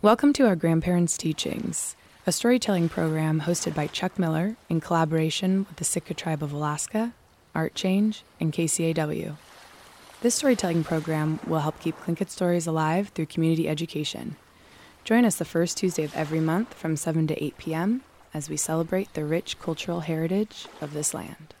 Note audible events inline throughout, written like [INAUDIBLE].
Welcome to our Grandparents' Teachings, a storytelling program hosted by Chuck Miller in collaboration with the Sitka Tribe of Alaska, Art Change, and KCAW. This storytelling program will help keep Tlingit stories alive through community education. Join us the first Tuesday of every month from 7 to 8 p.m. as we celebrate the rich cultural heritage of this land.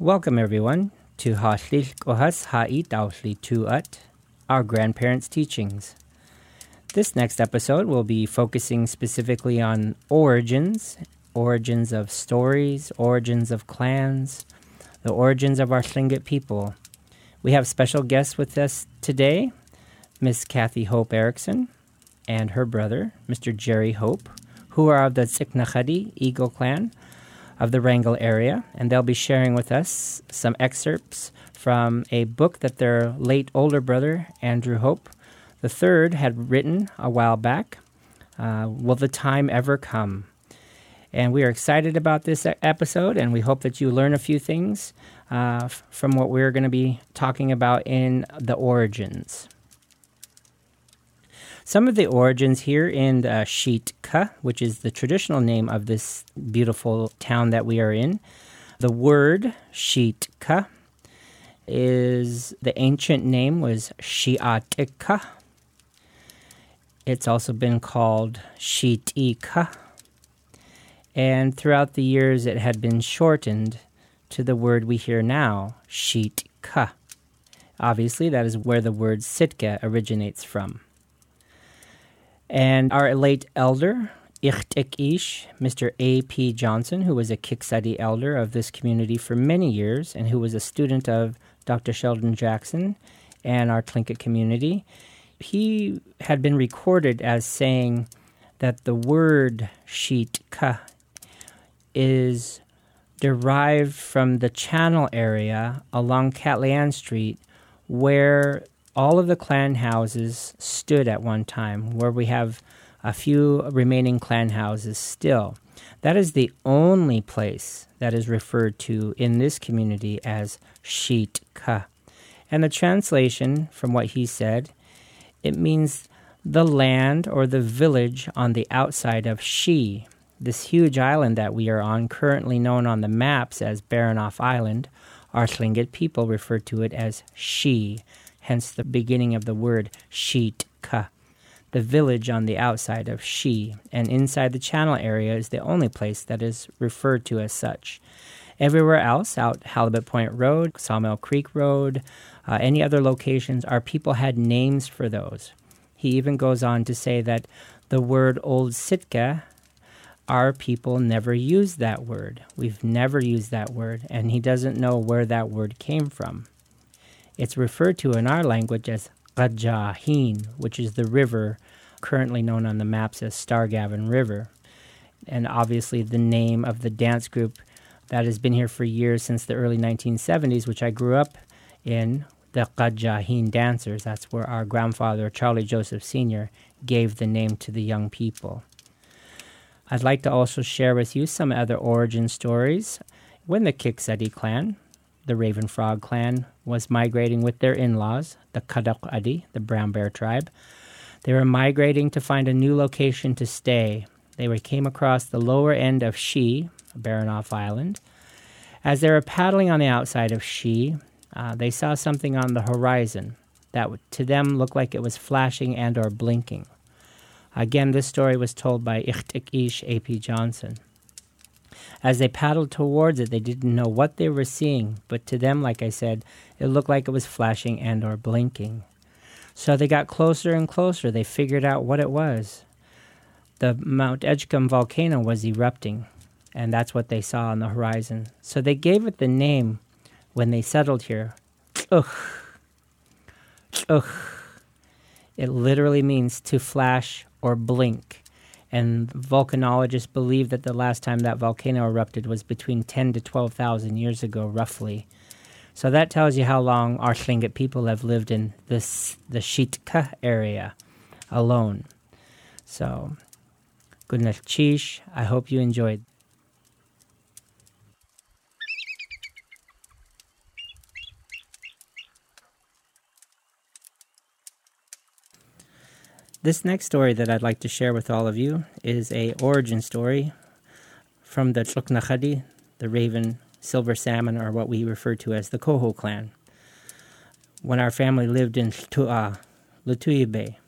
Welcome, everyone, to Ha'lil kohas awli tu'at, our grandparents' teachings. This next episode will be focusing specifically on origins, origins of stories, origins of clans, the origins of our Tlingit people. We have special guests with us today, Miss Kathy Hope Erickson and her brother, Mr. Jerry Hope, who are of the Tsiknachadi Eagle clan of the Wrangell area, and they'll be sharing with us some excerpts from a book that their late older brother, Andrew Hope, the third, had written a while back. Uh, Will the time ever come? And we are excited about this episode, and we hope that you learn a few things uh, from what we're going to be talking about in the origins. Some of the origins here in uh, Shiitka, which is the traditional name of this beautiful town that we are in, the word Shiitka is the ancient name was Shiatika. It's also been called Shiitika. And throughout the years, it had been shortened to the word we hear now, Shiitka. Obviously, that is where the word Sitka originates from. And our late elder, Ichtik Ish, Mr. A.P. Johnson, who was a Kiksadi elder of this community for many years and who was a student of Dr. Sheldon Jackson and our Tlingit community, he had been recorded as saying that the word Shiitka is derived from the channel area along Katlian Street where all of the clan houses stood at one time, where we have a few remaining clan houses still. That is the only place that is referred to in this community as Shiitka. And the translation from what he said, it means the land or the village on the outside of Shi, this huge island that we are on, currently known on the maps as Baranof Island. Our Tlingit people refer to it as Shi, hence the beginning of the word Shiitka. The village on the outside of Shi, and inside the channel area is the only place that is referred to as such. Everywhere else, out Halibut Point Road, Sawmill Creek Road, uh, any other locations, our people had names for those. He even goes on to say that the word Old Sitka, our people never used that word. We've never used that word, and he doesn't know where that word came from. It's referred to in our language as Rajahin, which is the river currently known on the maps as Starrigavan River. And obviously, the name of the dance group that has been here for years since the early 1970s, which I grew up in, the Qajahin dancers. That's where our grandfather, Charlie Joseph Sr., gave the name to the young people. I'd like to also share with you some other origin stories. When the Kiksadi clan, the Raven Frog clan, was migrating with their in laws, the Kadok the Brown Bear tribe, they were migrating to find a new location to stay. They came across the lower end of Shi, Baranof Island. As they were paddling on the outside of Shi, uh, they saw something on the horizon that to them looked like it was flashing and or blinking. Again, this story was told by Ikhtikish A.P. Johnson. As they paddled towards it, they didn't know what they were seeing, but to them, like I said, it looked like it was flashing and or blinking. So they got closer and closer. They figured out what it was. The Mount Edgecumbe volcano was erupting, and that's what they saw on the horizon. So they gave it the name when they settled here. Ugh. Ugh. It literally means to flash or blink. And volcanologists believe that the last time that volcano erupted was between 10 to 12,000 years ago, roughly. So that tells you how long our Tlingit people have lived in this the Shitka area alone. So, Gunalchish. I hope you enjoyed. This next story that I'd like to share with all of you is a origin story from the Tluknakhadi, the Raven Silver Salmon, or what we refer to as the Koho clan. When our family lived in Tua, Lituya Bay,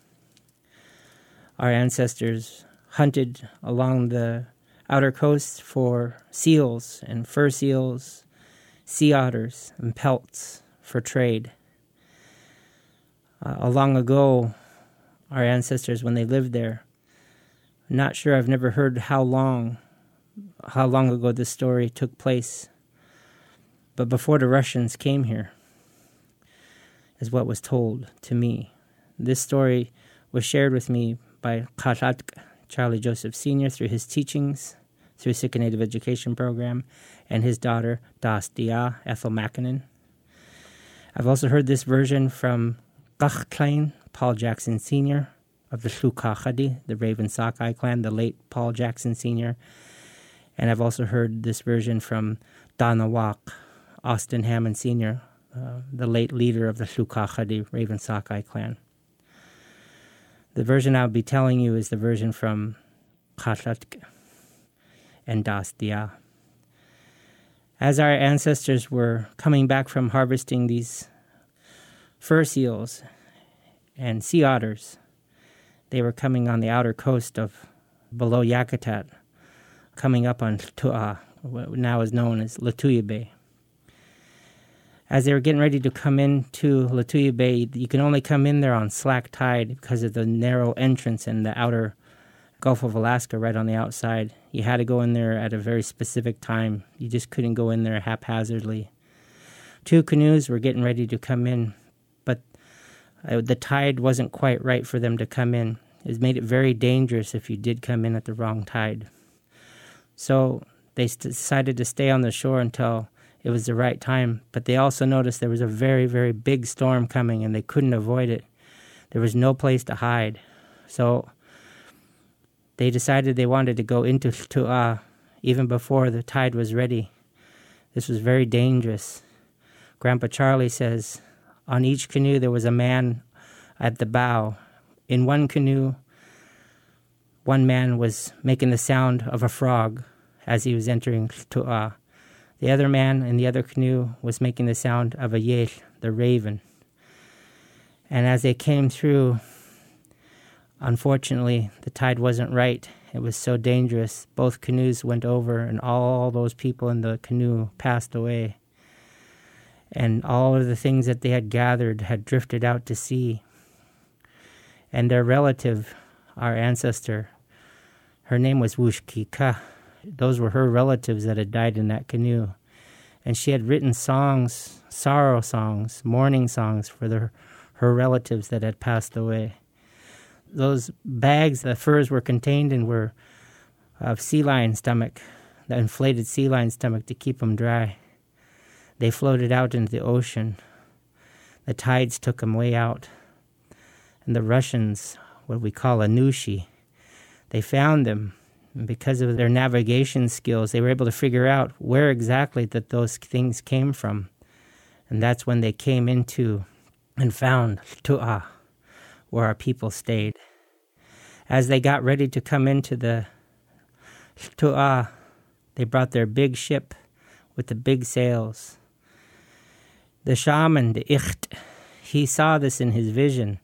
our ancestors hunted along the outer coast for seals and fur seals, sea otters, and pelts for trade. Uh, long ago, our ancestors when they lived there. I'm not sure, I've never heard how long, how long ago this story took place. But before the Russians came here, is what was told to me. This story was shared with me by Khatatk Charlie Joseph Sr. through his teachings through Sitka Native Education Program and his daughter Das Dia, Ethel Makinen. I've also heard this version from Gachklein Paul Jackson Sr. of the Shukachadi, the Raven Sockeye clan, the late Paul Jackson Sr. And I've also heard this version from Donna Danawak, Austin Hammond Sr., uh, the late leader of the Shukachadi Raven Sockeye clan. The version I'll be telling you is the version from Khatlatk and Dastia. As our ancestors were coming back from harvesting these fur seals and sea otters. They were coming on the outer coast of below Yakutat, coming up on Tu'a, what now is known as Lituya Bay. As they were getting ready to come into Lituya Bay, you can only come in there on slack tide because of the narrow entrance in the outer Gulf of Alaska right on the outside. You had to go in there at a very specific time. You just couldn't go in there haphazardly. Two canoes were getting ready to come in uh, the tide wasn't quite right for them to come in. It made it very dangerous if you did come in at the wrong tide. So they decided to stay on the shore until it was the right time. But they also noticed there was a very, very big storm coming and they couldn't avoid it. There was no place to hide. So they decided they wanted to go into [LAUGHS] Tu'a even before the tide was ready. This was very dangerous. Grandpa Charlie says on each canoe, there was a man at the bow. In one canoe, one man was making the sound of a frog as he was entering Tu'a. The other man in the other canoe was making the sound of a yel, the raven. And as they came through, unfortunately, the tide wasn't right. It was so dangerous. Both canoes went over, and all those people in the canoe passed away and all of the things that they had gathered had drifted out to sea. And their relative, our ancestor, her name was Wushkika. Those were her relatives that had died in that canoe. And she had written songs, sorrow songs, mourning songs for the, her relatives that had passed away. Those bags the furs were contained in were of sea lion stomach, the inflated sea lion stomach to keep them dry. They floated out into the ocean. The tides took them way out. And the Russians, what we call Anushi, they found them And because of their navigation skills, they were able to figure out where exactly that those things came from. And that's when they came into and found Tu'a, where our people stayed. As they got ready to come into the Tu'a, they brought their big ship with the big sails. The shaman, the Icht, he saw this in his vision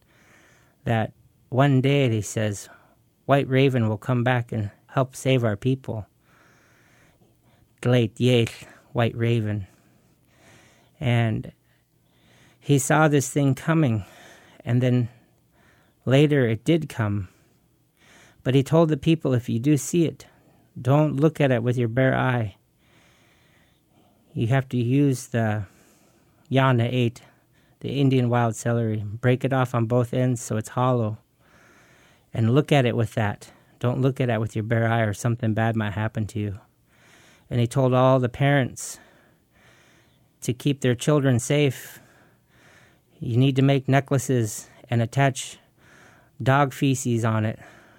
that one day, he says, White Raven will come back and help save our people. Gleit Yeth, White Raven. And he saw this thing coming, and then later it did come. But he told the people if you do see it, don't look at it with your bare eye. You have to use the Yana 8, the Indian wild celery, break it off on both ends so it's hollow, and look at it with that. Don't look at it with your bare eye, or something bad might happen to you. And he told all the parents to keep their children safe. You need to make necklaces and attach dog feces on it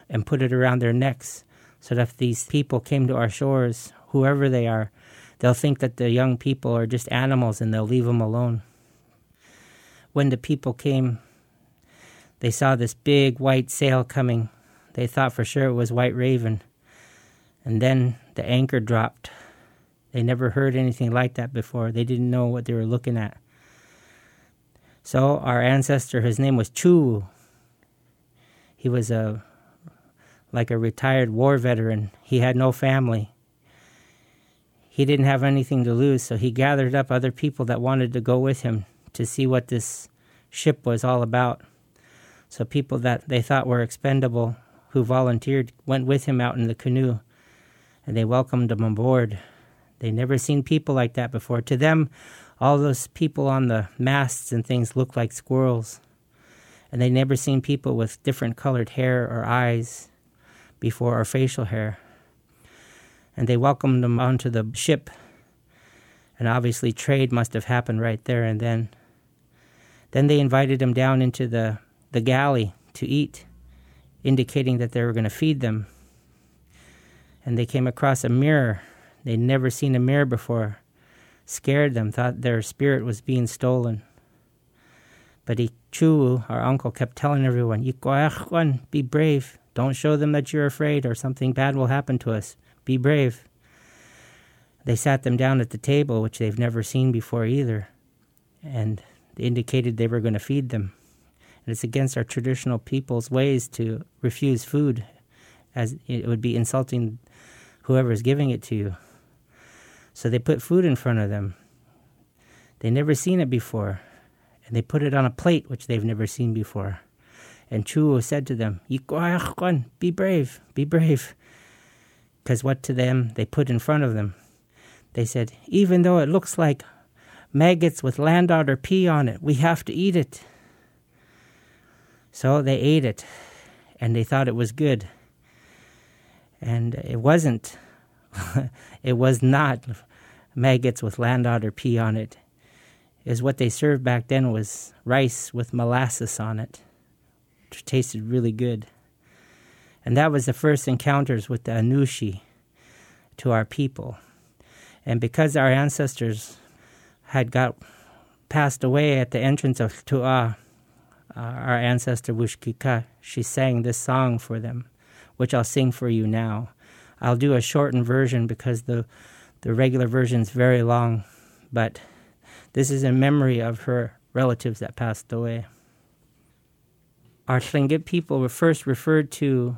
and put it around their necks so that if these people came to our shores, whoever they are, they'll think that the young people are just animals and they'll leave them alone. When the people came, they saw this big white sail coming. They thought for sure it was White Raven. And then the anchor dropped. They never heard anything like that before. They didn't know what they were looking at. So our ancestor, his name was Chu. He was a like a retired war veteran. He had no family. He didn't have anything to lose, so he gathered up other people that wanted to go with him to see what this ship was all about. So people that they thought were expendable who volunteered went with him out in the canoe and they welcomed him aboard. They never seen people like that before. To them, all those people on the masts and things looked like squirrels. And they never seen people with different colored hair or eyes before or facial hair. And they welcomed him onto the ship. And obviously, trade must have happened right there and then. Then they invited him down into the, the galley to eat, indicating that they were going to feed them. And they came across a mirror. They'd never seen a mirror before. Scared them, thought their spirit was being stolen. But Chu, our uncle, kept telling everyone, ah, be brave. Don't show them that you're afraid or something bad will happen to us. Be brave. They sat them down at the table, which they've never seen before either, and they indicated they were going to feed them. And it's against our traditional people's ways to refuse food, as it would be insulting whoever is giving it to you. So they put food in front of them. They never seen it before, and they put it on a plate which they've never seen before. And Chuo said to them, Be brave, be brave. Because what to them they put in front of them? They said, Even though it looks like maggots with land otter pea on it, we have to eat it. So they ate it, and they thought it was good. And it wasn't. [LAUGHS] it was not maggots with land otter pea on it. Is what they served back then was rice with molasses on it which tasted really good. And that was the first encounters with the Anushi to our people. And because our ancestors had got passed away at the entrance of Tu'a, uh, our ancestor Wushkika, she sang this song for them, which I'll sing for you now. I'll do a shortened version because the the regular version is very long, but this is in memory of her relatives that passed away our Tlingit people were first referred to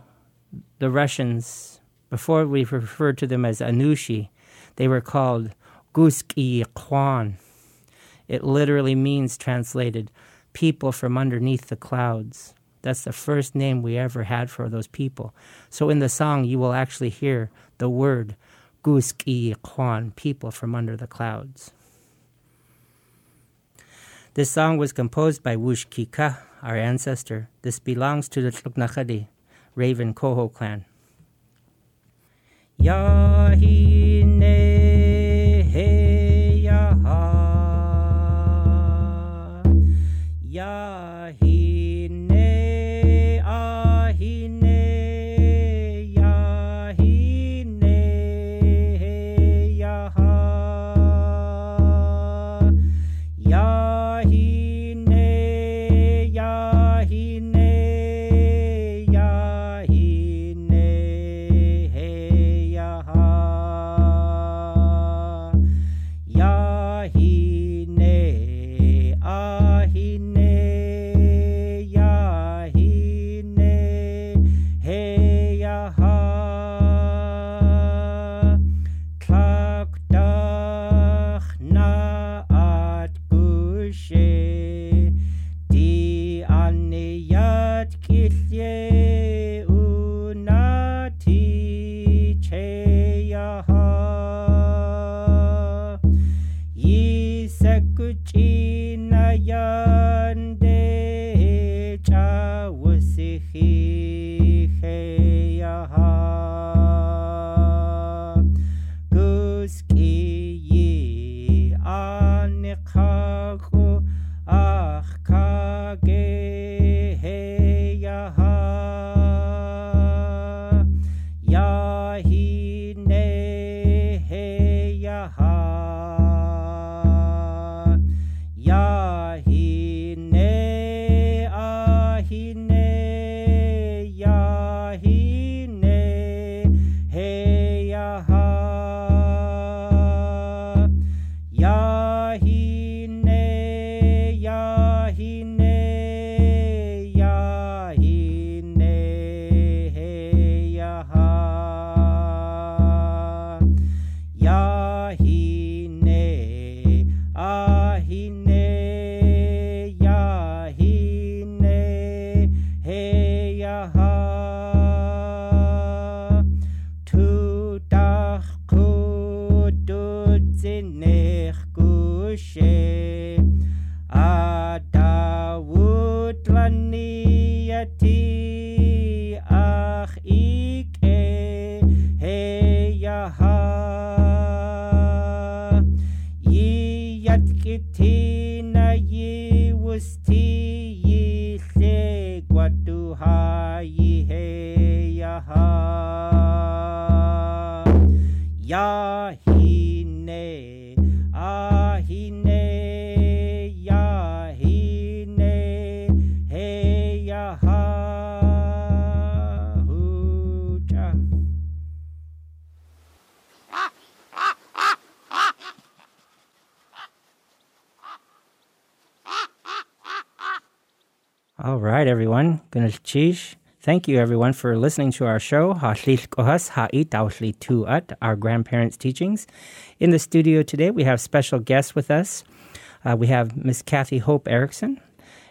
the Russians, before we referred to them as Anushi, they were called Guski Kwan. It literally means, translated, people from underneath the clouds. That's the first name we ever had for those people. So in the song, you will actually hear the word Guski Kwan, people from under the clouds. This song was composed by Wushkika, our ancestor. This belongs to the Tluknakadi, Raven Koho clan. Yahine laniyati right, everyone. Gunalchish. Thank you, everyone, for listening to our show, Hashlich Kohas Ha'it Aushli Tu'at, our grandparents' teachings. In the studio today, we have special guests with us. Uh, we have Miss Kathy Hope Erickson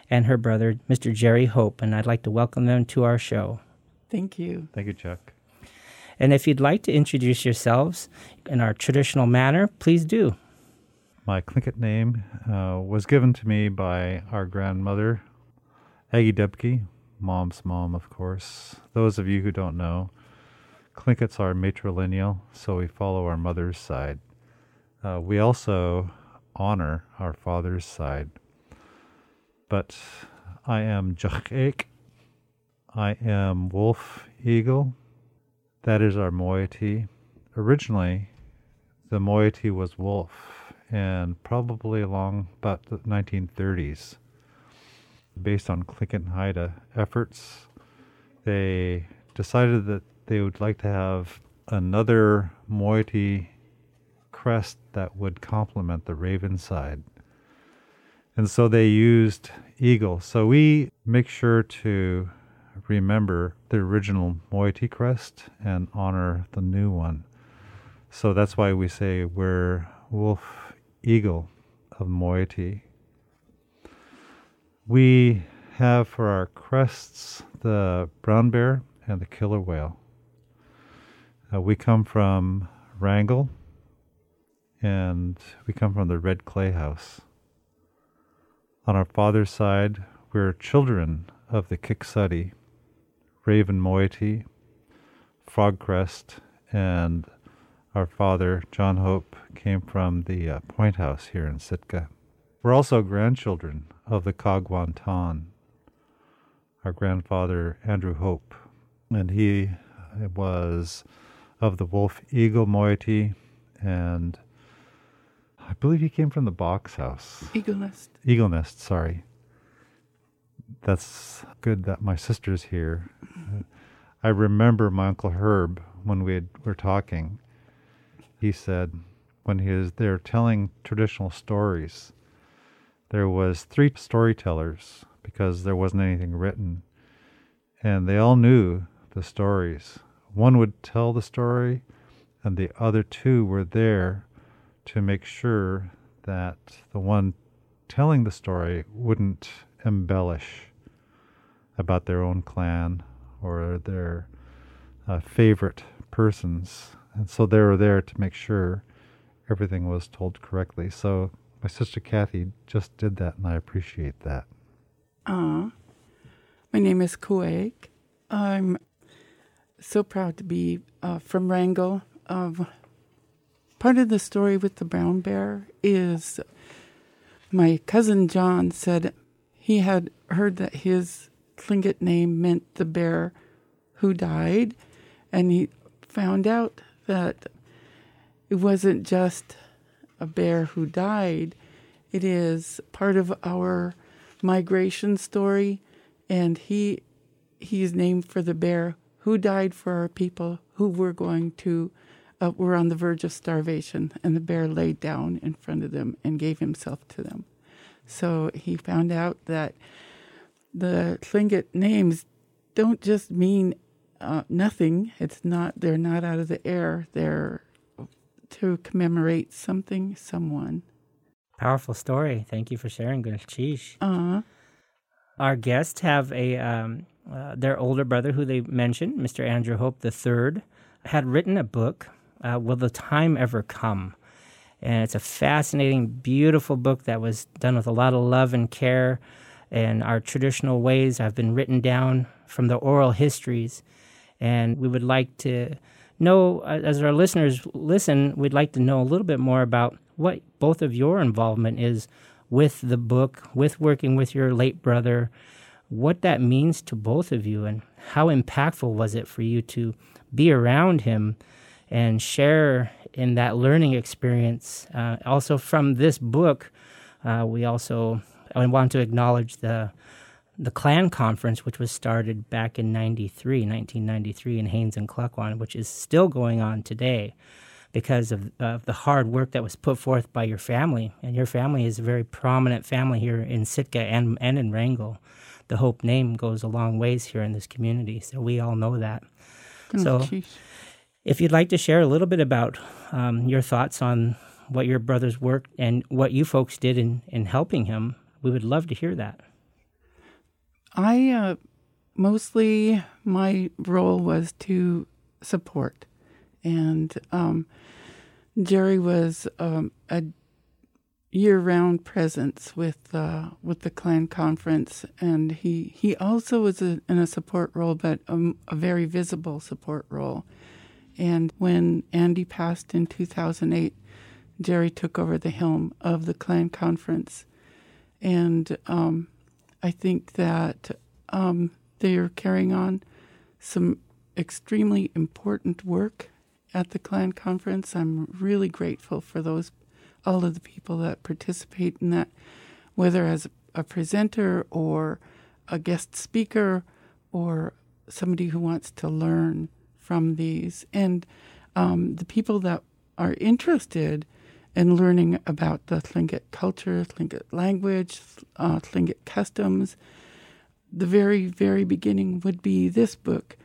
and her brother, Mr. Jerry Hope, and I'd like to welcome them to our show. Thank you. Thank you, Chuck. And if you'd like to introduce yourselves in our traditional manner, please do. My Tlingit name uh, was given to me by our grandmother, Aggie Debke, mom's mom, of course. Those of you who don't know, Tlingits are matrilineal, so we follow our mother's side. Uh, we also honor our father's side. But I am Jachek. I am Wolf Eagle. That is our moiety. Originally, the moiety was wolf, and probably along about the 1930s, based on Tlingit and Haida uh, efforts, they decided that they would like to have another moiety crest that would complement the raven side. And so they used eagle. So we make sure to remember the original moiety crest and honor the new one. So that's why we say we're wolf eagle of moiety. We have for our crests the brown bear and the killer whale. Uh, we come from Wrangell and we come from the Red Clay House. On our father's side, we're children of the Kiksadi, Raven Moiety, Frogcrest, and our father, John Hope, came from the uh, Point House here in Sitka. We're also grandchildren of the Kagwantan, our grandfather, Andrew Hope, and he was of the Wolf Eagle Moiety, and I believe he came from the Box House. Eagle Nest. Eagle Nest, sorry. That's good that my sister's here. I remember my Uncle Herb when we had, were talking. He said when he was there telling traditional stories, there was three storytellers because there wasn't anything written, and they all knew the stories. One would tell the story, and the other two were there to make sure that the one telling the story wouldn't embellish about their own clan or their uh, favorite persons. And so they were there to make sure everything was told correctly. So my sister Kathy just did that, and I appreciate that. Uh, my name is Kuwait. I'm so proud to be uh, from Wrangell. Of part of the story with the brown bear is my cousin John said he had heard that his Tlingit name meant the bear who died, and he found out that it wasn't just a bear who died. It is part of our migration story, and he he's named for the bear who died for our people who were going to uh, were on the verge of starvation, and the bear laid down in front of them and gave himself to them. So he found out that the Tlingit names don't just mean uh, nothing. It's not. They're not out of the air. They're to commemorate something, someone. Powerful story. Thank you for sharing, Gulchish. Uh-huh. Our guests have a um, uh, their older brother, who they mentioned, Mr. Andrew Hope III, had written a book. Uh, Will the time ever come? And it's a fascinating, beautiful book that was done with a lot of love and care. And our traditional ways have been written down from the oral histories. And we would like to know, uh, as our listeners listen, we'd like to know a little bit more about what both of your involvement is with the book, with working with your late brother, what that means to both of you, and how impactful was it for you to be around him and share in that learning experience. Uh, also, from this book, uh, we also I want to acknowledge the the Clan Conference, which was started back in 93, 1993 in Haines and Klukwan, which is still going on today because of, of the hard work that was put forth by your family. And your family is a very prominent family here in Sitka and, and in Wrangell. The Hope name goes a long ways here in this community, so we all know that. So, if you'd like to share a little bit about um, your thoughts on what your brother's work and what you folks did in, in helping him, we would love to hear that. I uh, mostly my role was to support, and um, Jerry was um, a year-round presence with uh, with the clan conference, and he he also was a, in a support role, but a, a very visible support role. And when Andy passed in 2008, Jerry took over the helm of the clan conference, and um, I think that um, they are carrying on some extremely important work at the clan conference. I'm really grateful for those all of the people that participate in that, whether as a presenter or a guest speaker or somebody who wants to learn from these, and um, the people that are interested in learning about the Tlingit culture, Tlingit language, uh, Tlingit customs. The very, very beginning would be this book,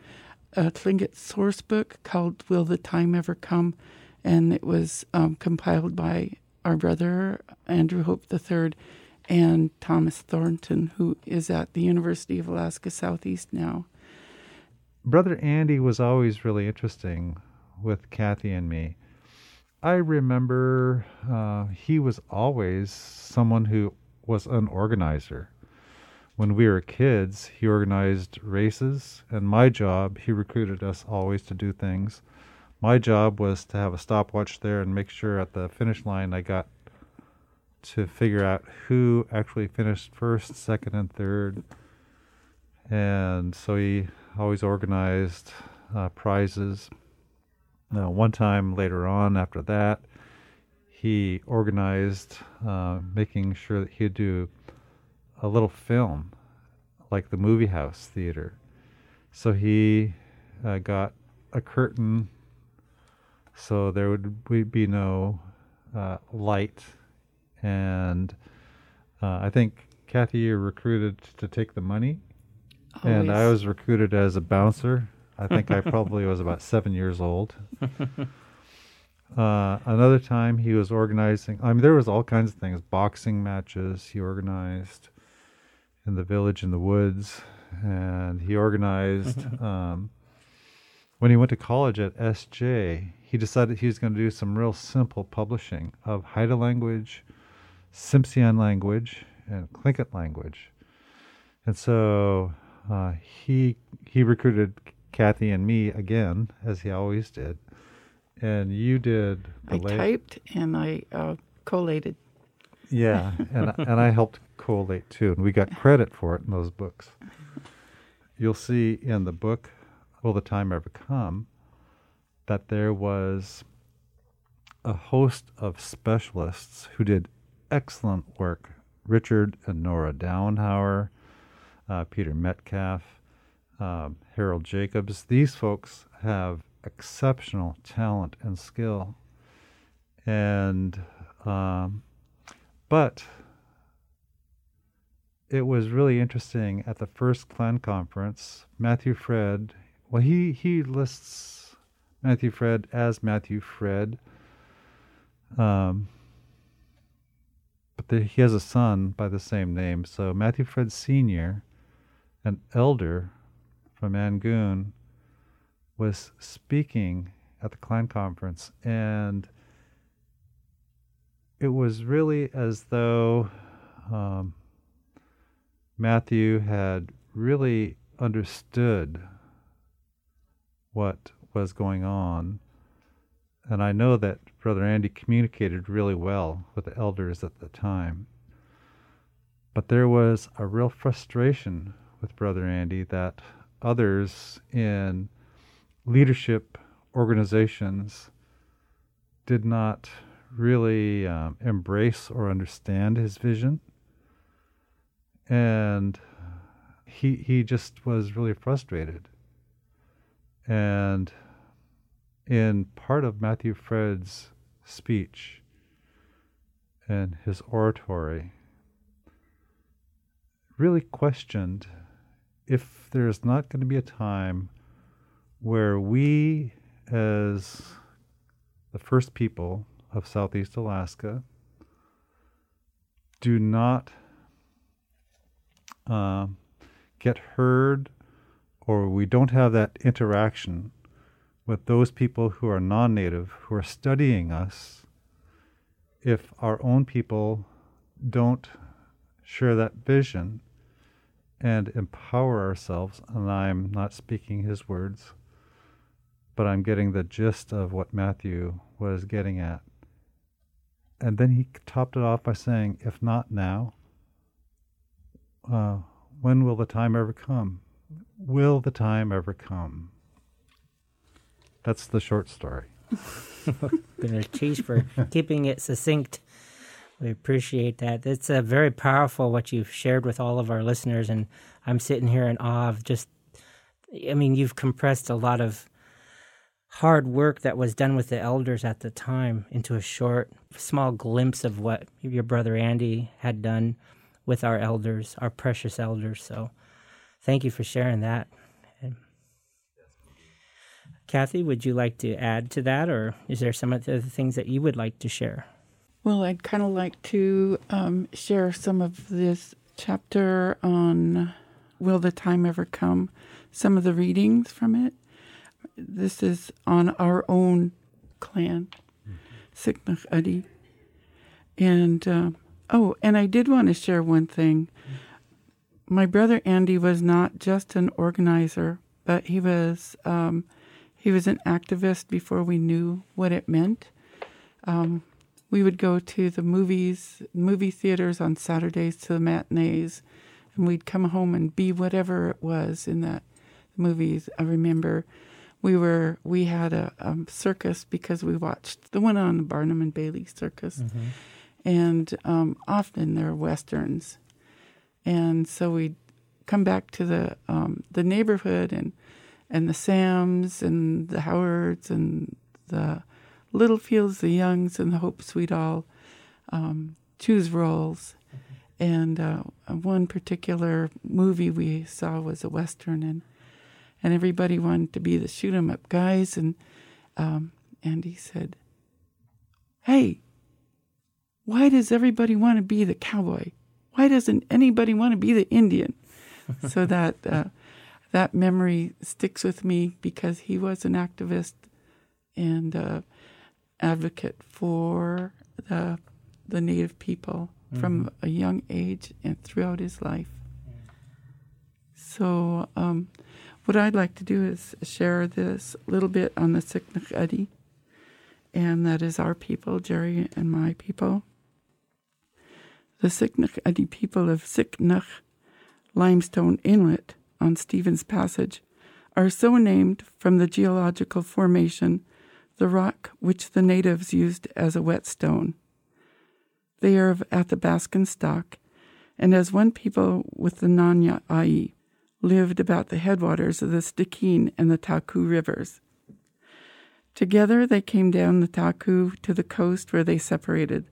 a Tlingit source book called Will the Time Ever Come? And it was um, compiled by our brother, Andrew Hope III, and Thomas Thornton, who is at the University of Alaska Southeast now. Brother Andy was always really interesting with Kathy and me. I remember uh, he was always someone who was an organizer. When we were kids, he organized races, and my job, he recruited us always to do things. My job was to have a stopwatch there and make sure at the finish line I got to figure out who actually finished first, second, and third. And so he always organized uh, prizes. Uh, one time later on, after that, he organized uh, making sure that he'd do a little film, like the movie house theater. So he uh, got a curtain, so there would be no uh, light, and uh, I think Kathy you recruited to take the money, and I was recruited as a bouncer. I think I probably was about seven years old. [LAUGHS] Uh, another time he was organizing. I mean, there was all kinds of things. Boxing matches he organized in the village in the woods, and he organized. [LAUGHS] um, when he went to college at SJ, he decided he was going to do some real simple publishing of Haida language, Tsimshian language and Tlingit language. And so uh, he he recruited Kathy and me again, as he always did. And you did the I lay- typed and I uh, collated. Yeah, and [LAUGHS] and I helped collate too, and we got credit for it in those books. You'll see in the book, "Will the Time Ever Come," that there was a host of specialists who did excellent work. Richard and Nora Dauenhauer, uh, Peter Metcalf, um, Harold Jacobs. These folks have exceptional talent and skill, and um, but it was really interesting at the first clan conference. Matthew Fred, well, he he lists Matthew Fred as Matthew Fred, um, but the, he has a son by the same name. So Matthew Fred Senior, an elder from Angoon, was speaking at the clan conference, and it was really as though um, Matthew had really understood what was going on. And I know that Brother Andy communicated really well with the elders at the time. But there was a real frustration with Brother Andy that others in leadership organizations did not really um, embrace or understand his vision, and he he just was really frustrated. And in part of Matthew Fred's speech and his oratory, really questioned if there's not going to be a time where we, as the first people of Southeast Alaska, do not uh, get heard or we don't have that interaction with those people who are non native, who are studying us, if our own people don't share that vision and empower ourselves, and I'm not speaking his words, but I'm getting the gist of what Matthew was getting at. And then he topped it off by saying, If not now, uh, when will the time ever come? Will the time ever come? That's the short story. [LAUGHS] Gonna tease for keeping it succinct. We appreciate that. It's a uh, very powerful what you've shared with all of our listeners, and I'm sitting here in awe of just. I mean, you've compressed a lot of hard work that was done with the elders at the time into a short, small glimpse of what your brother Andy had done with our elders, our precious elders. So, thank you for sharing that. And Kathy, would you like to add to that, or is there some of the other things that you would like to share? Well, I'd kind of like to um, share some of this chapter on Will the Time Ever Come? Some of the readings from it. This is on our own clan, Sikmach Adi. And, uh, oh, and I did want to share one thing. My brother Andy was not just an organizer, but he was um, he was an activist before we knew what it meant. Um, we would go to the movies, movie theaters on Saturdays to the matinees, and we'd come home and be whatever it was in that movies. I remember we were we had a um, circus because we watched the one on the Barnum and Bailey circus, and um, often they're westerns, and so we'd come back to the um, the neighborhood and and the Sams and the Howards and the Littlefields, the Youngs, and the Hopes we'd all um, choose roles. And uh, one particular movie we saw was a western, and and everybody wanted to be the shoot 'em up guys. And um, Andy said, "Hey, why does everybody want to be the cowboy? Why doesn't anybody want to be the Indian?" [LAUGHS] so that uh, that memory sticks with me because he was an activist and uh, advocate for the the native people from a young age and throughout his life. So, um, what I'd like to do is share this little bit on the Siknach Adi, and that is our people, Jerry and my people. The Siknach Adi people of Siknach Limestone Inlet on Stephens Passage are so named from the geological formation, the rock which the natives used as a whetstone. They are of Athabascan stock, and as one people with the Nanya Ai lived about the headwaters of the Stikine and the Taku rivers. Together they came down the Taku to the coast where they separated,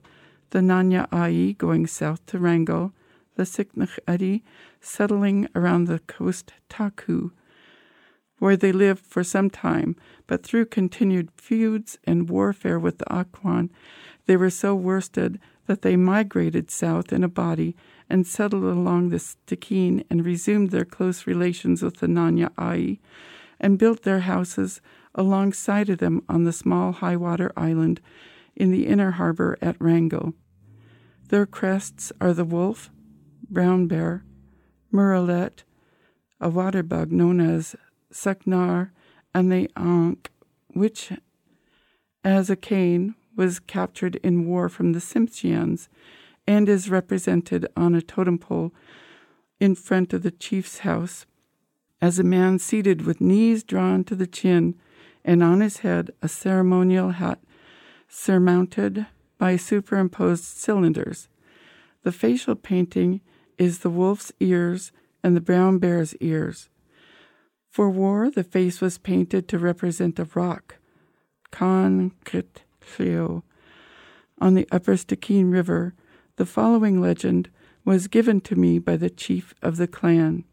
the Nanya Ai going south to Wrangell, the Siknach Adi settling around the coast Taku, where they lived for some time, but through continued feuds and warfare with the Akwaan, they were so worsted that they migrated south in a body and settled along the Stikine and resumed their close relations with the Nanya Ai and built their houses alongside of them on the small high water island in the inner harbor at Wrangell. Their crests are the wolf, brown bear, murrelet, a water bug known as saknar, and the ankh, which, as a cane, was captured in war from the Tsimshians and is represented on a totem pole in front of the chief's house as a man seated with knees drawn to the chin and on his head a ceremonial hat surmounted by superimposed cylinders. The facial painting is the wolf's ears and the brown bear's ears. For war, the face was painted to represent a rock, concrete on the upper Stikine River, the following legend was given to me by the chief of the clan.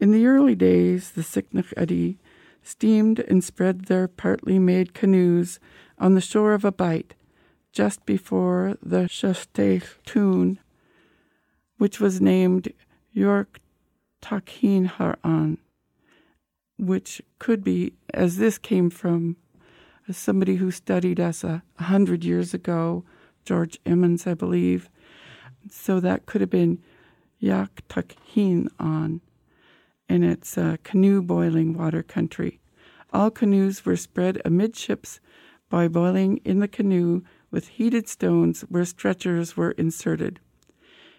In the early days, the Siknach Adi steamed and spread their partly made canoes on the shore of a bight just before the Shasteh which was named York Takhin Haran, which could be, as this came from somebody who studied us a hundred years ago, George Emmons, I believe. So that could have been Yak Takhin on, and it's a canoe boiling water country. All canoes were spread amidships by boiling in the canoe with heated stones where stretchers were inserted.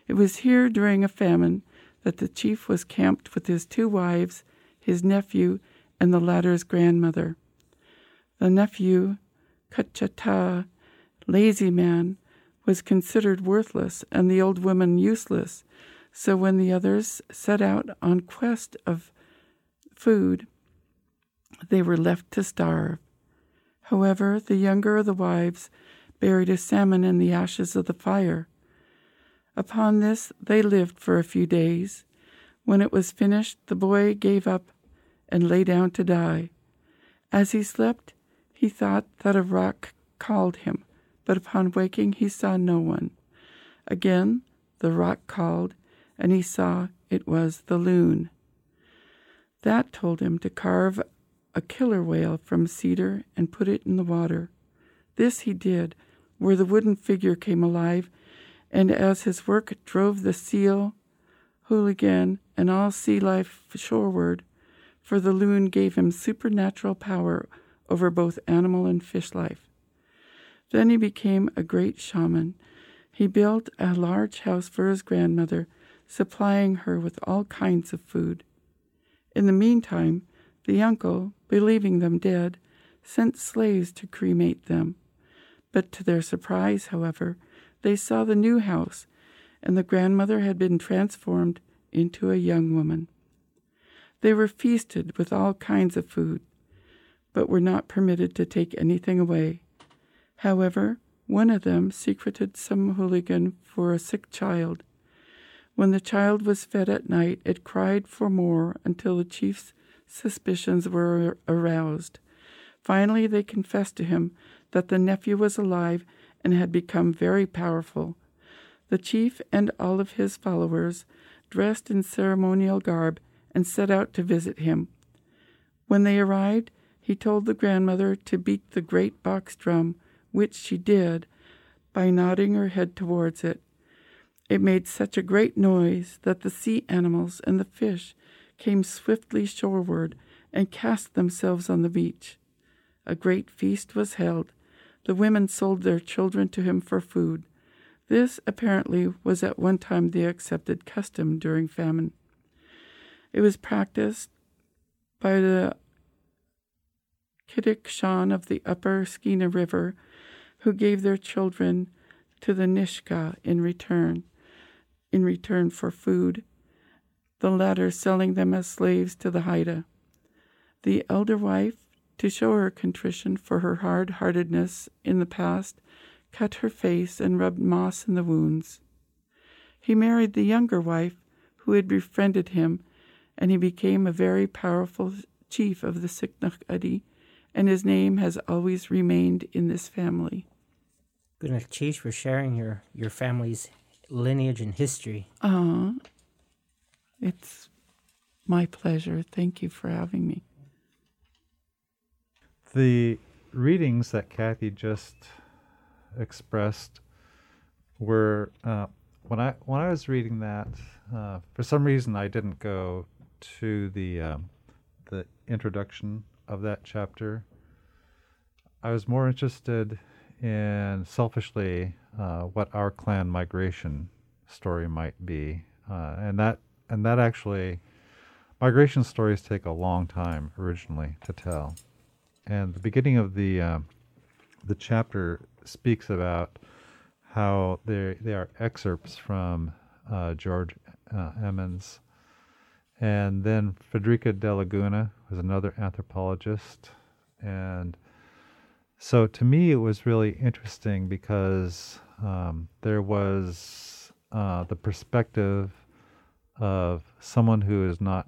It was here during a famine that the chief was camped with his two wives, his nephew, and the latter's grandmother. The nephew, Kachata, lazy man, was considered worthless and the old woman useless. So when the others set out on quest of food, they were left to starve. However, the younger of the wives buried a salmon in the ashes of the fire. Upon this they lived for a few days. When it was finished, the boy gave up and lay down to die. As he slept, he thought that a rock called him, but upon waking he saw no one. Again the rock called, and he saw it was the loon. That told him to carve a killer whale from cedar and put it in the water. This he did, where the wooden figure came alive, and as his work drove the seal, hooligan, and all sea life shoreward, for the loon gave him supernatural power over both animal and fish life. Then he became a great shaman. He built a large house for his grandmother, supplying her with all kinds of food. In the meantime, the uncle, believing them dead, sent slaves to cremate them. But to their surprise, however, they saw the new house, and the grandmother had been transformed into a young woman. They were feasted with all kinds of food but were not permitted to take anything away. However, one of them secreted some hooligan for a sick child. When the child was fed at night, it cried for more until the chief's suspicions were aroused. Finally, they confessed to him that the nephew was alive and had become very powerful. The chief and all of his followers dressed in ceremonial garb and set out to visit him. When they arrived, he told the grandmother to beat the great box drum, which she did, by nodding her head towards it. It made such a great noise that the sea animals and the fish came swiftly shoreward and cast themselves on the beach. A great feast was held. The women sold their children to him for food. This apparently was at one time the accepted custom during famine. It was practiced by the Kitikshan of the upper Skeena River, who gave their children to the Nishka in return, in return for food, the latter selling them as slaves to the Haida. The elder wife, to show her contrition for her hard heartedness in the past, cut her face and rubbed moss in the wounds. He married the younger wife, who had befriended him, and he became a very powerful chief of the Siknach Adi, and his name has always remained in this family. Gunalchish, for sharing your, your family's lineage and history. Uh, it's my pleasure. Thank you for having me. The readings that Kathy just expressed were uh, when I when I was reading that. Uh, for some reason, I didn't go to the um, the introduction of that chapter. I was more interested in selfishly uh, what our clan migration story might be, uh, and that and that actually migration stories take a long time originally to tell, and the beginning of the uh, the chapter speaks about how they they are excerpts from uh, George uh, Emmons, and then Frederica de Laguna was another anthropologist, and so to me, it was really interesting because um, there was uh, the perspective of someone who is not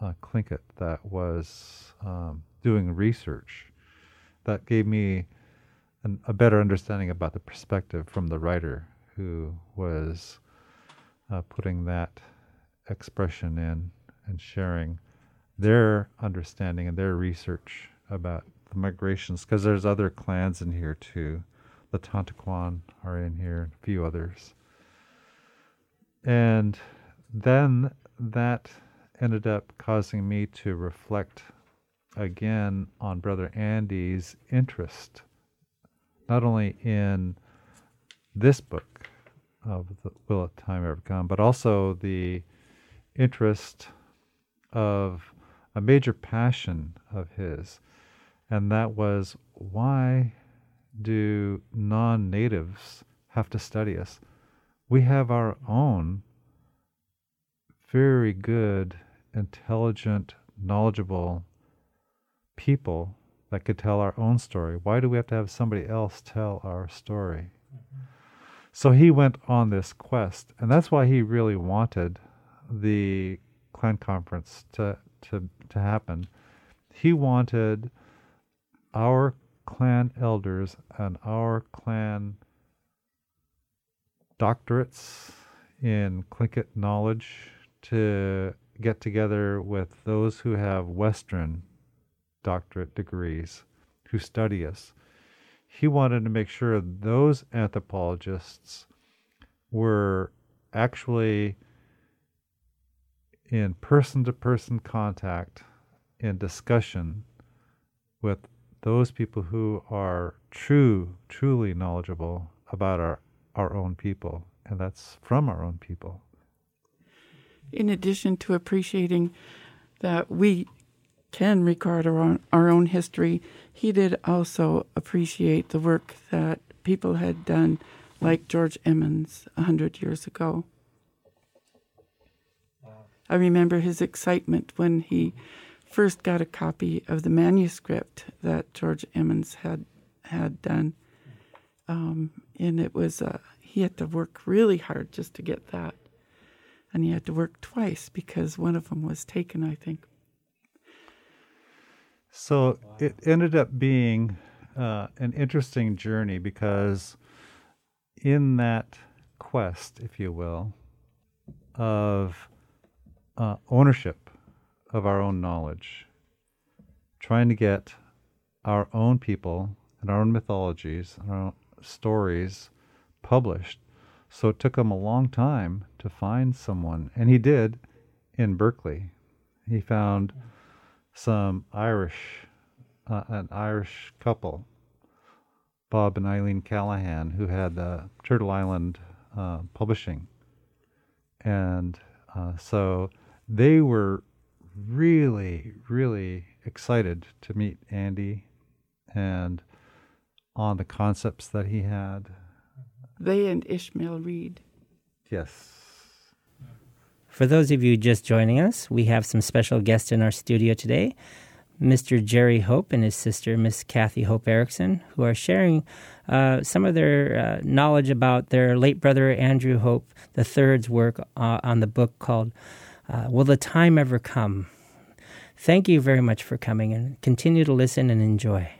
a Tlingit that was um, doing research that gave me an, a better understanding about the perspective from the writer who was uh, putting that expression in and sharing their understanding and their research about the migrations because there's other clans in here too. The Tontaquan are in here, a few others. And then that ended up causing me to reflect again on Brother Andy's interest, not only in this book of the Will a Time Ever Come, but also the interest of a major passion of his and that was why do non natives have to study us? We have our own very good, intelligent, knowledgeable people that could tell our own story. Why do we have to have somebody else tell our story? Mm-hmm. So he went on this quest, and that's why he really wanted the clan conference to to to happen. He wanted our clan elders and our clan doctorates in Tlingit knowledge to get together with those who have Western doctorate degrees who study us. He wanted to make sure those anthropologists were actually in person to person contact in discussion with those people who are true, truly knowledgeable about our, our own people, and that's from our own people. In addition to appreciating that we can record our own, our own history, he did also appreciate the work that people had done, like George Emmons a hundred years ago. I remember his excitement when he first got a copy of the manuscript that George Emmons had had done, um, and it was uh, he had to work really hard just to get that, and he had to work twice because one of them was taken, I think. So it ended up being uh, an interesting journey because in that quest, if you will, of uh, ownership of our own knowledge, trying to get our own people and our own mythologies and our own stories published. So it took him a long time to find someone, and he did in Berkeley. He found some Irish, uh, an Irish couple, Bob and Eileen Callahan, who had the Turtle Island uh, Publishing, and uh, so they were really, really excited to meet Andy and on the concepts that he had. They and Ishmael Reed. Yes. For those of you just joining us, we have some special guests in our studio today. Mr. Jerry Hope and his sister, Miss Kathy Hope Erickson, who are sharing uh, some of their uh, knowledge about their late brother Andrew Hope III's work uh, on the book called uh, Will the Time Ever Come? Thank you very much for coming and continue to listen and enjoy.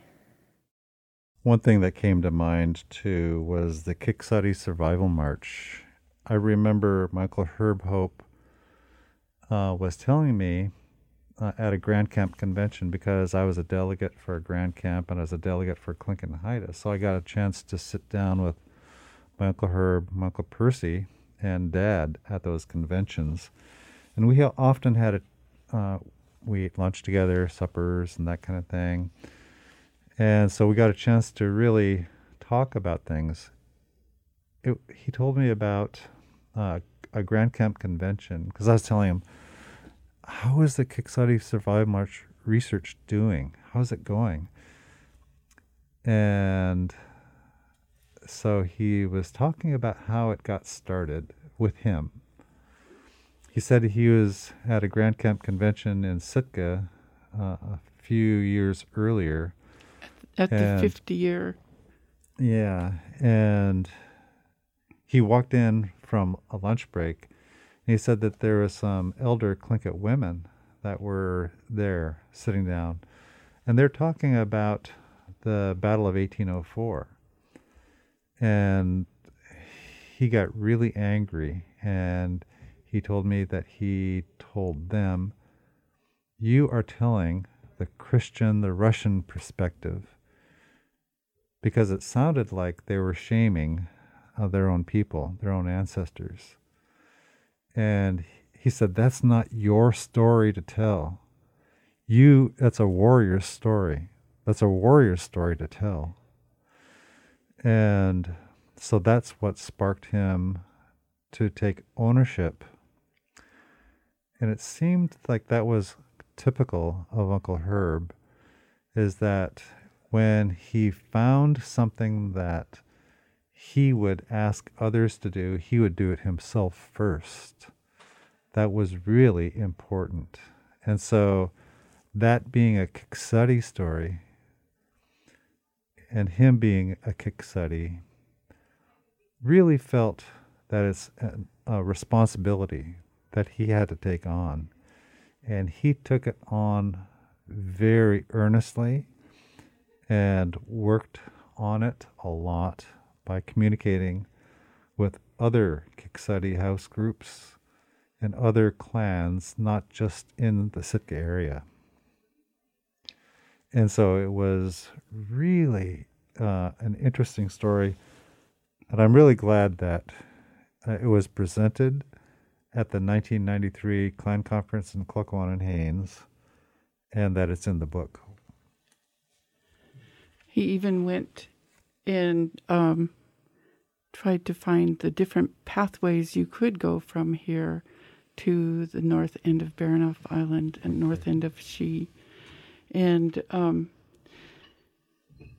One thing that came to mind too was the Kiksadi Survival March. I remember Michael Herb Hope uh, was telling me uh, at a Grand Camp convention because I was a delegate for Grand Camp and I was a delegate for Tlingit and Haida. So I got a chance to sit down with my Uncle Herb, my Uncle Percy, and Dad at those conventions. And we often had a, uh, we ate lunch together, suppers, and that kind of thing. And so we got a chance to really talk about things. It, he told me about uh, a Grand Camp convention because I was telling him, how is the Kiksadi Survive March research doing? How's it going? And so he was talking about how it got started with him. He said he was at a Grand Camp convention in Sitka uh, a few years earlier at the 50 year. Yeah, and he walked in from a lunch break. And he said that there was some elder Tlingit women that were there sitting down, and they're talking about the Battle of 1804. And he got really angry, and he told me that he told them, "You are telling the Christian, the Russian perspective." because it sounded like they were shaming uh, their own people, their own ancestors. And he said, That's not your story to tell. You, that's a warrior's story. That's a warrior's story to tell. And so that's what sparked him to take ownership. And it seemed like that was typical of Uncle Herb, is that when he found something that he would ask others to do, he would do it himself first. That was really important. And so, that being a Kiksadi story, and him being a Kiksadi, really felt that it's a responsibility that he had to take on. And he took it on very earnestly and worked on it a lot by communicating with other Kiksadi house groups and other clans, not just in the Sitka area. And so it was really uh, an interesting story. And I'm really glad that uh, it was presented at the 1993 Clan Conference in Klukwan and Haines, and that it's in the book. He even went and um, tried to find the different pathways you could go from here to the north end of Baranof Island and north end of She. And um,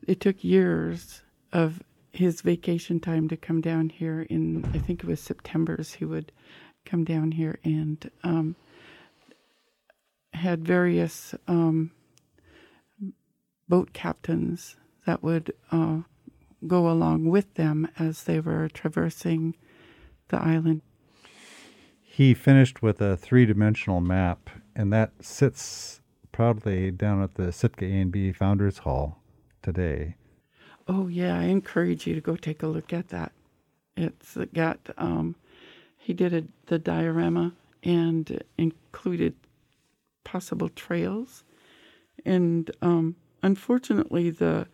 it took years of his vacation time to come down here in, I think it was September's, he would come down here and um, had various um, boat captains that would uh, go along with them as they were traversing the island. He finished with a three dimensional map, and that sits proudly down at the Sitka ANB Founders Hall today. Oh yeah, I encourage you to go take a look at that. It's got um, he did a, the diorama and included possible trails, and um, unfortunately the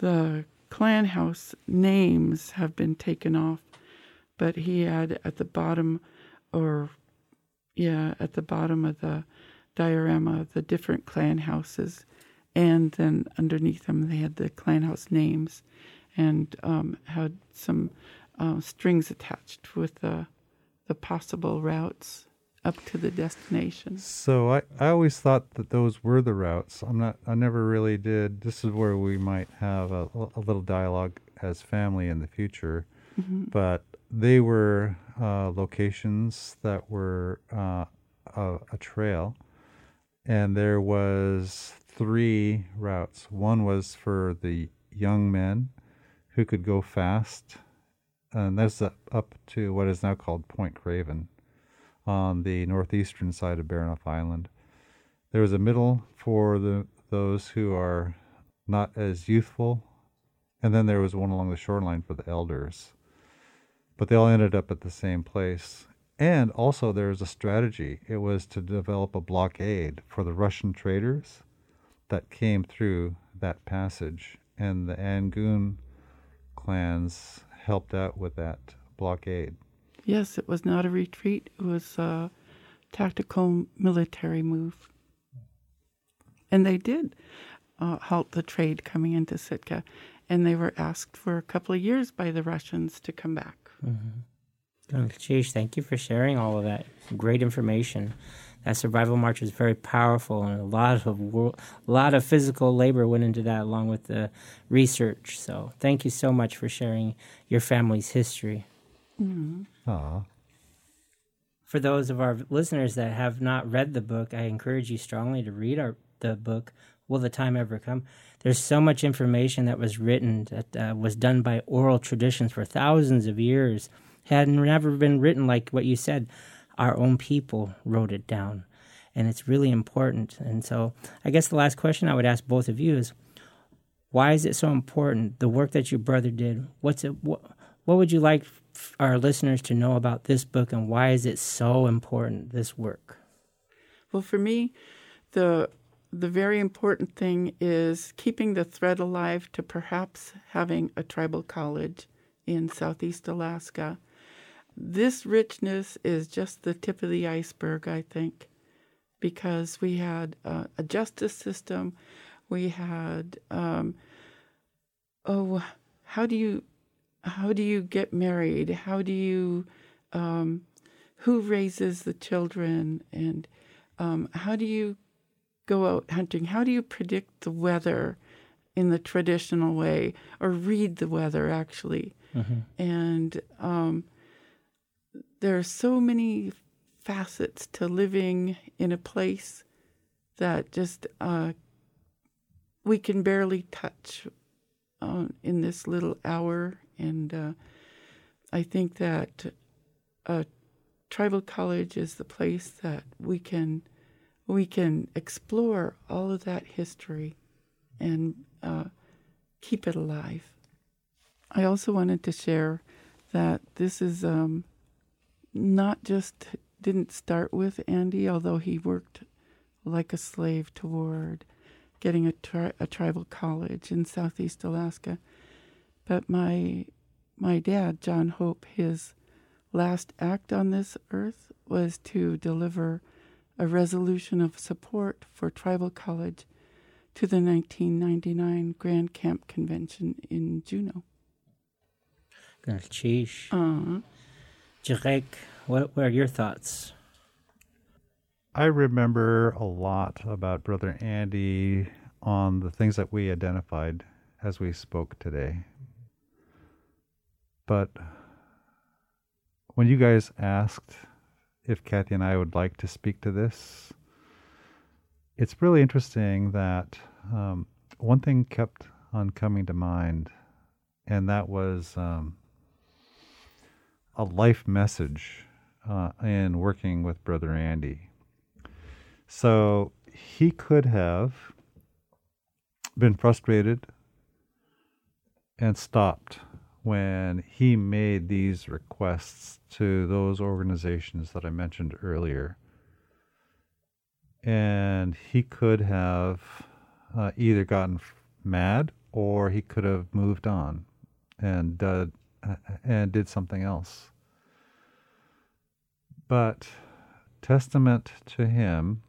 the clan house names have been taken off, but he had at the bottom, or yeah, at the bottom of the diorama, the different clan houses, and then underneath them they had the clan house names, and um, had some uh, strings attached with the the possible routes up to the destination. So I, I always thought that those were the routes. I'm not. I never really did. This is where we might have a, a little dialogue as family in the future. But they were uh, locations that were uh, a, a trail, and there was three routes. One was for the young men who could go fast, and that's up to what is now called Point Craven on the northeastern side of Baranof Island. There was a middle for the those who are not as youthful, and then there was one along the shoreline for the elders. But they all ended up at the same place. And also, there was a strategy. It was to develop a blockade for the Russian traders that came through that passage, and the Angoon clans helped out with that blockade. Yes, it was not a retreat. It was a tactical military move. And they did uh, halt the trade coming into Sitka. And they were asked for a couple of years by the Russians to come back. Sheesh, thank you for sharing all of that great information. That survival march was very powerful, and a lot of wor- a lot of physical labor went into that, along with the research. So, thank you so much for sharing your family's history. Ah, For those of our listeners that have not read the book, I encourage you strongly to read our the book. Will the time ever come? There's so much information that was written that uh, was done by oral traditions for thousands of years. Had never been written like what you said. Our own people wrote it down, and it's really important. And so, I guess the last question I would ask both of you is, why is it so important? The work that your brother did. What's it? What, would you like our listeners to know about this book, and why is it so important? This work. Well, for me, the the very important thing is keeping the thread alive to perhaps having a tribal college in southeast Alaska. This richness is just the tip of the iceberg, I think, because we had a justice system, we had um, oh, how do you how do you get married? How do you um, who raises the children and um, how do you go out hunting? How do you predict the weather in the traditional way, or read the weather actually? And um, there are so many facets to living in a place that just uh, we can barely touch uh, in this little hour. And uh, I think that a tribal college is the place that we can we can explore all of that history and uh, keep it alive. I also wanted to share that this is um, not just didn't start with Andy, although he worked like a slave toward getting a, tri- a tribal college in southeast Alaska. But my my dad, John Hope, his last act on this earth was to deliver a resolution of support for tribal college to the 1999 Grand Camp Convention in Juneau. Sheesh. Uh, Jarek, what were your thoughts? I remember a lot about Brother Andy on the things that we identified as we spoke today. But when you guys asked if Kathy and I would like to speak to this, it's really interesting that um, one thing kept on coming to mind, and that was um, a life message uh, in working with Brother Andy. So he could have been frustrated and stopped when he made these requests to those organizations that I mentioned earlier. And he could have uh, either gotten mad or he could have moved on and uh, and did something else. But testament to him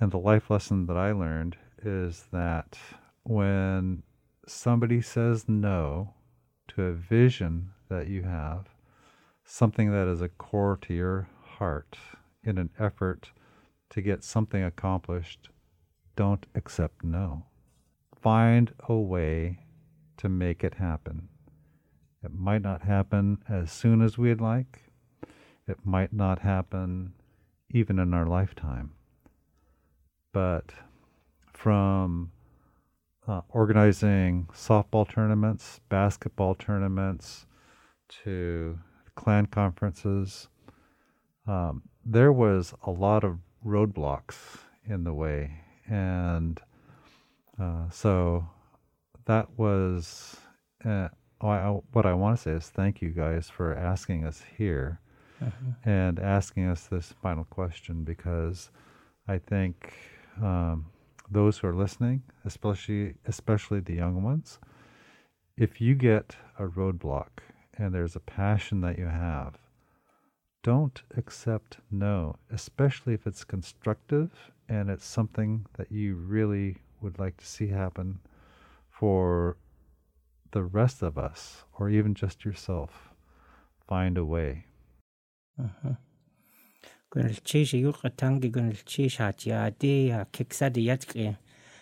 and the life lesson that I learned is that when somebody says no a vision that you have, something that is a core to your heart in an effort to get something accomplished, don't accept no. Find a way to make it happen. It might not happen as soon as we'd like. It might not happen even in our lifetime. But from uh, organizing softball tournaments, basketball tournaments, to clan conferences, um, there was a lot of roadblocks in the way. And uh, so that was uh, I, what I want to say is thank you guys for asking us here uh-huh. and asking us this final question because I think um, those who are listening, especially especially the young ones, if you get a roadblock and there's a passion that you have, don't accept no, especially if it's constructive and it's something that you really would like to see happen for the rest of us or even just yourself. Find a way. Uh-huh.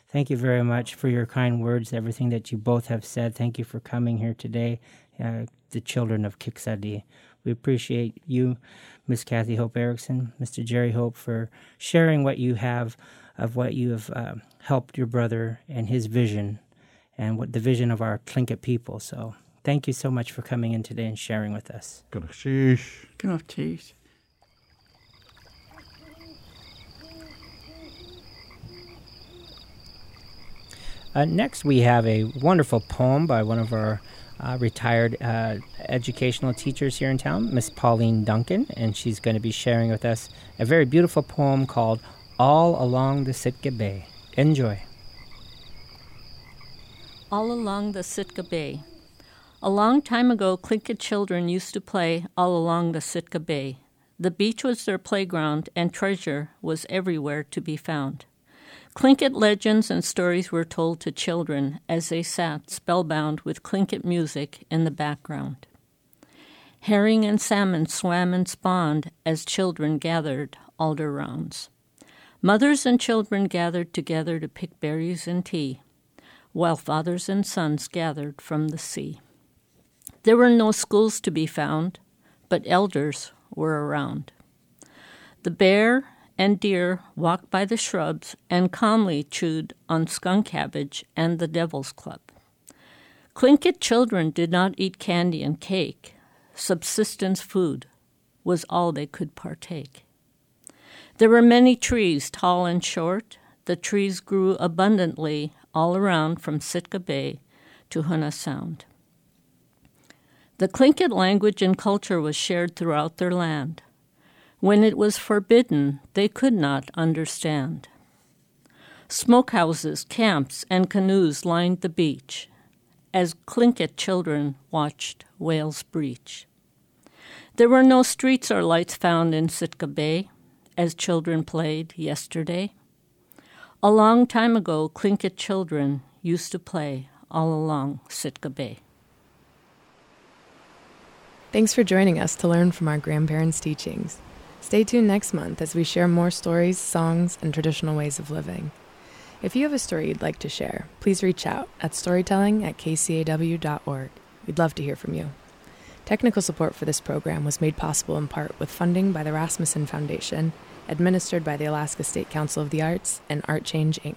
Thank you very much for your kind words, everything that you both have said. Thank you for coming here today, uh, the children of Kiksadi. We appreciate you, Miss Kathy Hope Erickson, Mr. Jerry Hope, for sharing what you have of what you have uh, helped your brother and his vision and what the vision of our Tlingit people. So thank you so much for coming in today and sharing with us. Uh, next, we have a wonderful poem by one of our uh, retired uh, educational teachers here in town, Miss Pauline Duncan, and she's going to be sharing with us a very beautiful poem called All Along the Sitka Bay. Enjoy. All Along the Sitka Bay. A long time ago, Tlingit children used to play all along the Sitka Bay. The beach was their playground, and treasure was everywhere to be found. Tlingit legends and stories were told to children as they sat spellbound with Tlingit music in the background. Herring and salmon swam and spawned as children gathered alder rounds. Mothers and children gathered together to pick berries and tea, while fathers and sons gathered from the sea. There were no schools to be found, but elders were around. The bear and deer walked by the shrubs and calmly chewed on skunk cabbage and the devil's club. Tlingit children did not eat candy and cake. Subsistence food was all they could partake. There were many trees, tall and short. The trees grew abundantly all around from Sitka Bay to Hoonah Sound. The Tlingit language and culture was shared throughout their land. When it was forbidden, they could not understand. Smokehouses, camps, and canoes lined the beach as Tlingit children watched whales breach. There were no streets or lights found in Sitka Bay as children played yesterday. A long time ago, Tlingit children used to play all along Sitka Bay. Thanks for joining us to learn from our grandparents' teachings. Stay tuned next month as we share more stories, songs, and traditional ways of living. If you have a story you'd like to share, please reach out at storytelling at kcaw.org. We'd love to hear from you. Technical support for this program was made possible in part with funding by the Rasmuson Foundation, administered by the Alaska State Council of the Arts, and Art Change, Inc.